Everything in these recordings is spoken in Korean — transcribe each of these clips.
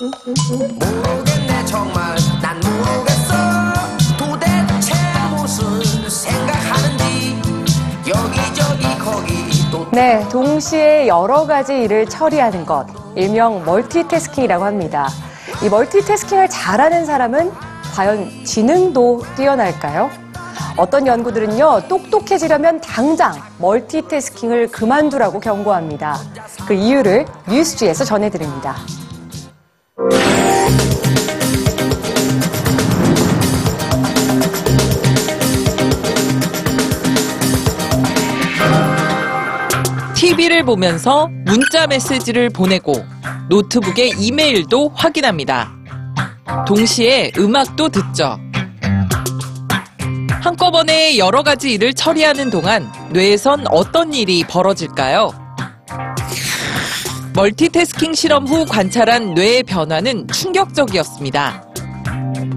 모르겠네 정말 난 모르겠어 도대체 무슨 생각하는지 여기저기 거기 또 네, 동시에 여러 가지 일을 처리하는 것, 일명 멀티태스킹이라고 합니다. 이 멀티태스킹을 잘하는 사람은 과연 지능도 뛰어날까요? 어떤 연구들은요, 똑똑해지려면 당장 멀티태스킹을 그만두라고 경고합니다. 그 이유를 뉴스지에서 전해드립니다. TV를 보면서 문자 메시지를 보내고 노트북에 이메일도 확인합니다. 동시에 음악도 듣죠. 한꺼번에 여러 가지 일을 처리하는 동안 뇌에선 어떤 일이 벌어질까요? 멀티태스킹 실험 후 관찰한 뇌의 변화는 충격적이었습니다.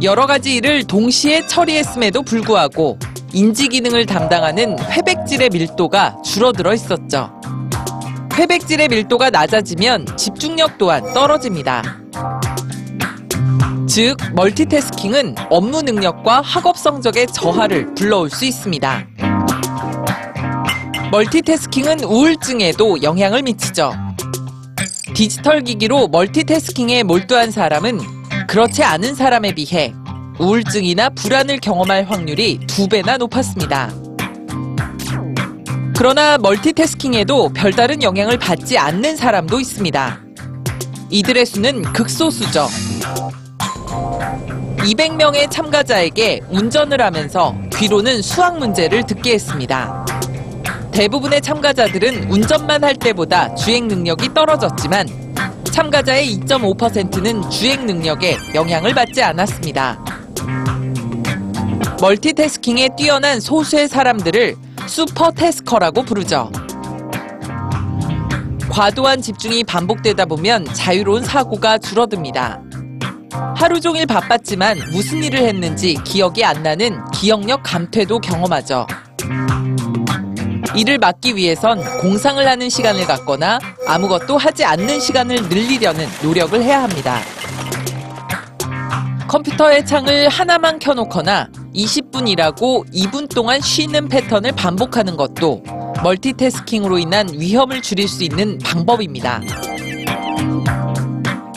여러 가지 일을 동시에 처리했음에도 불구하고 인지 기능을 담당하는 회백질의 밀도가 줄어들어 있었죠. 회백질의 밀도가 낮아지면 집중력 또한 떨어집니다. 즉, 멀티태스킹은 업무 능력과 학업 성적의 저하를 불러올 수 있습니다. 멀티태스킹은 우울증에도 영향을 미치죠. 디지털 기기로 멀티태스킹에 몰두한 사람은 그렇지 않은 사람에 비해 우울증이나 불안을 경험할 확률이 두 배나 높았습니다. 그러나 멀티태스킹에도 별다른 영향을 받지 않는 사람도 있습니다. 이들의 수는 극소수죠. 200명의 참가자에게 운전을 하면서 뒤로는 수학 문제를 듣게 했습니다. 대부분의 참가자들은 운전만 할 때보다 주행 능력이 떨어졌지만 참가자의 2.5%는 주행 능력에 영향을 받지 않았습니다. 멀티태스킹에 뛰어난 소수의 사람들을 슈퍼태스커라고 부르죠. 과도한 집중이 반복되다 보면 자유로운 사고가 줄어듭니다. 하루 종일 바빴지만 무슨 일을 했는지 기억이 안 나는 기억력 감퇴도 경험하죠. 이를 막기 위해선 공상을 하는 시간을 갖거나 아무것도 하지 않는 시간을 늘리려는 노력을 해야 합니다. 컴퓨터의 창을 하나만 켜놓거나 20분 일하고 2분 동안 쉬는 패턴을 반복하는 것도 멀티태스킹으로 인한 위험을 줄일 수 있는 방법입니다.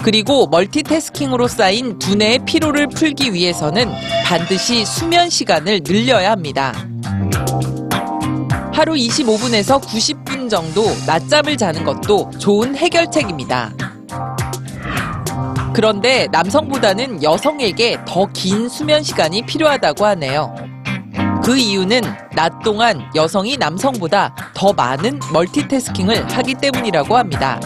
그리고 멀티태스킹으로 쌓인 두뇌의 피로를 풀기 위해서는 반드시 수면 시간을 늘려야 합니다. 하루 25분에서 90분 정도 낮잠을 자는 것도 좋은 해결책입니다. 그런데 남성보다는 여성에게 더 긴 수면 시간이 필요하다고 하네요. 그 이유는 낮 동안 여성이 남성보다 더 많은 멀티태스킹을 하기 때문이라고 합니다.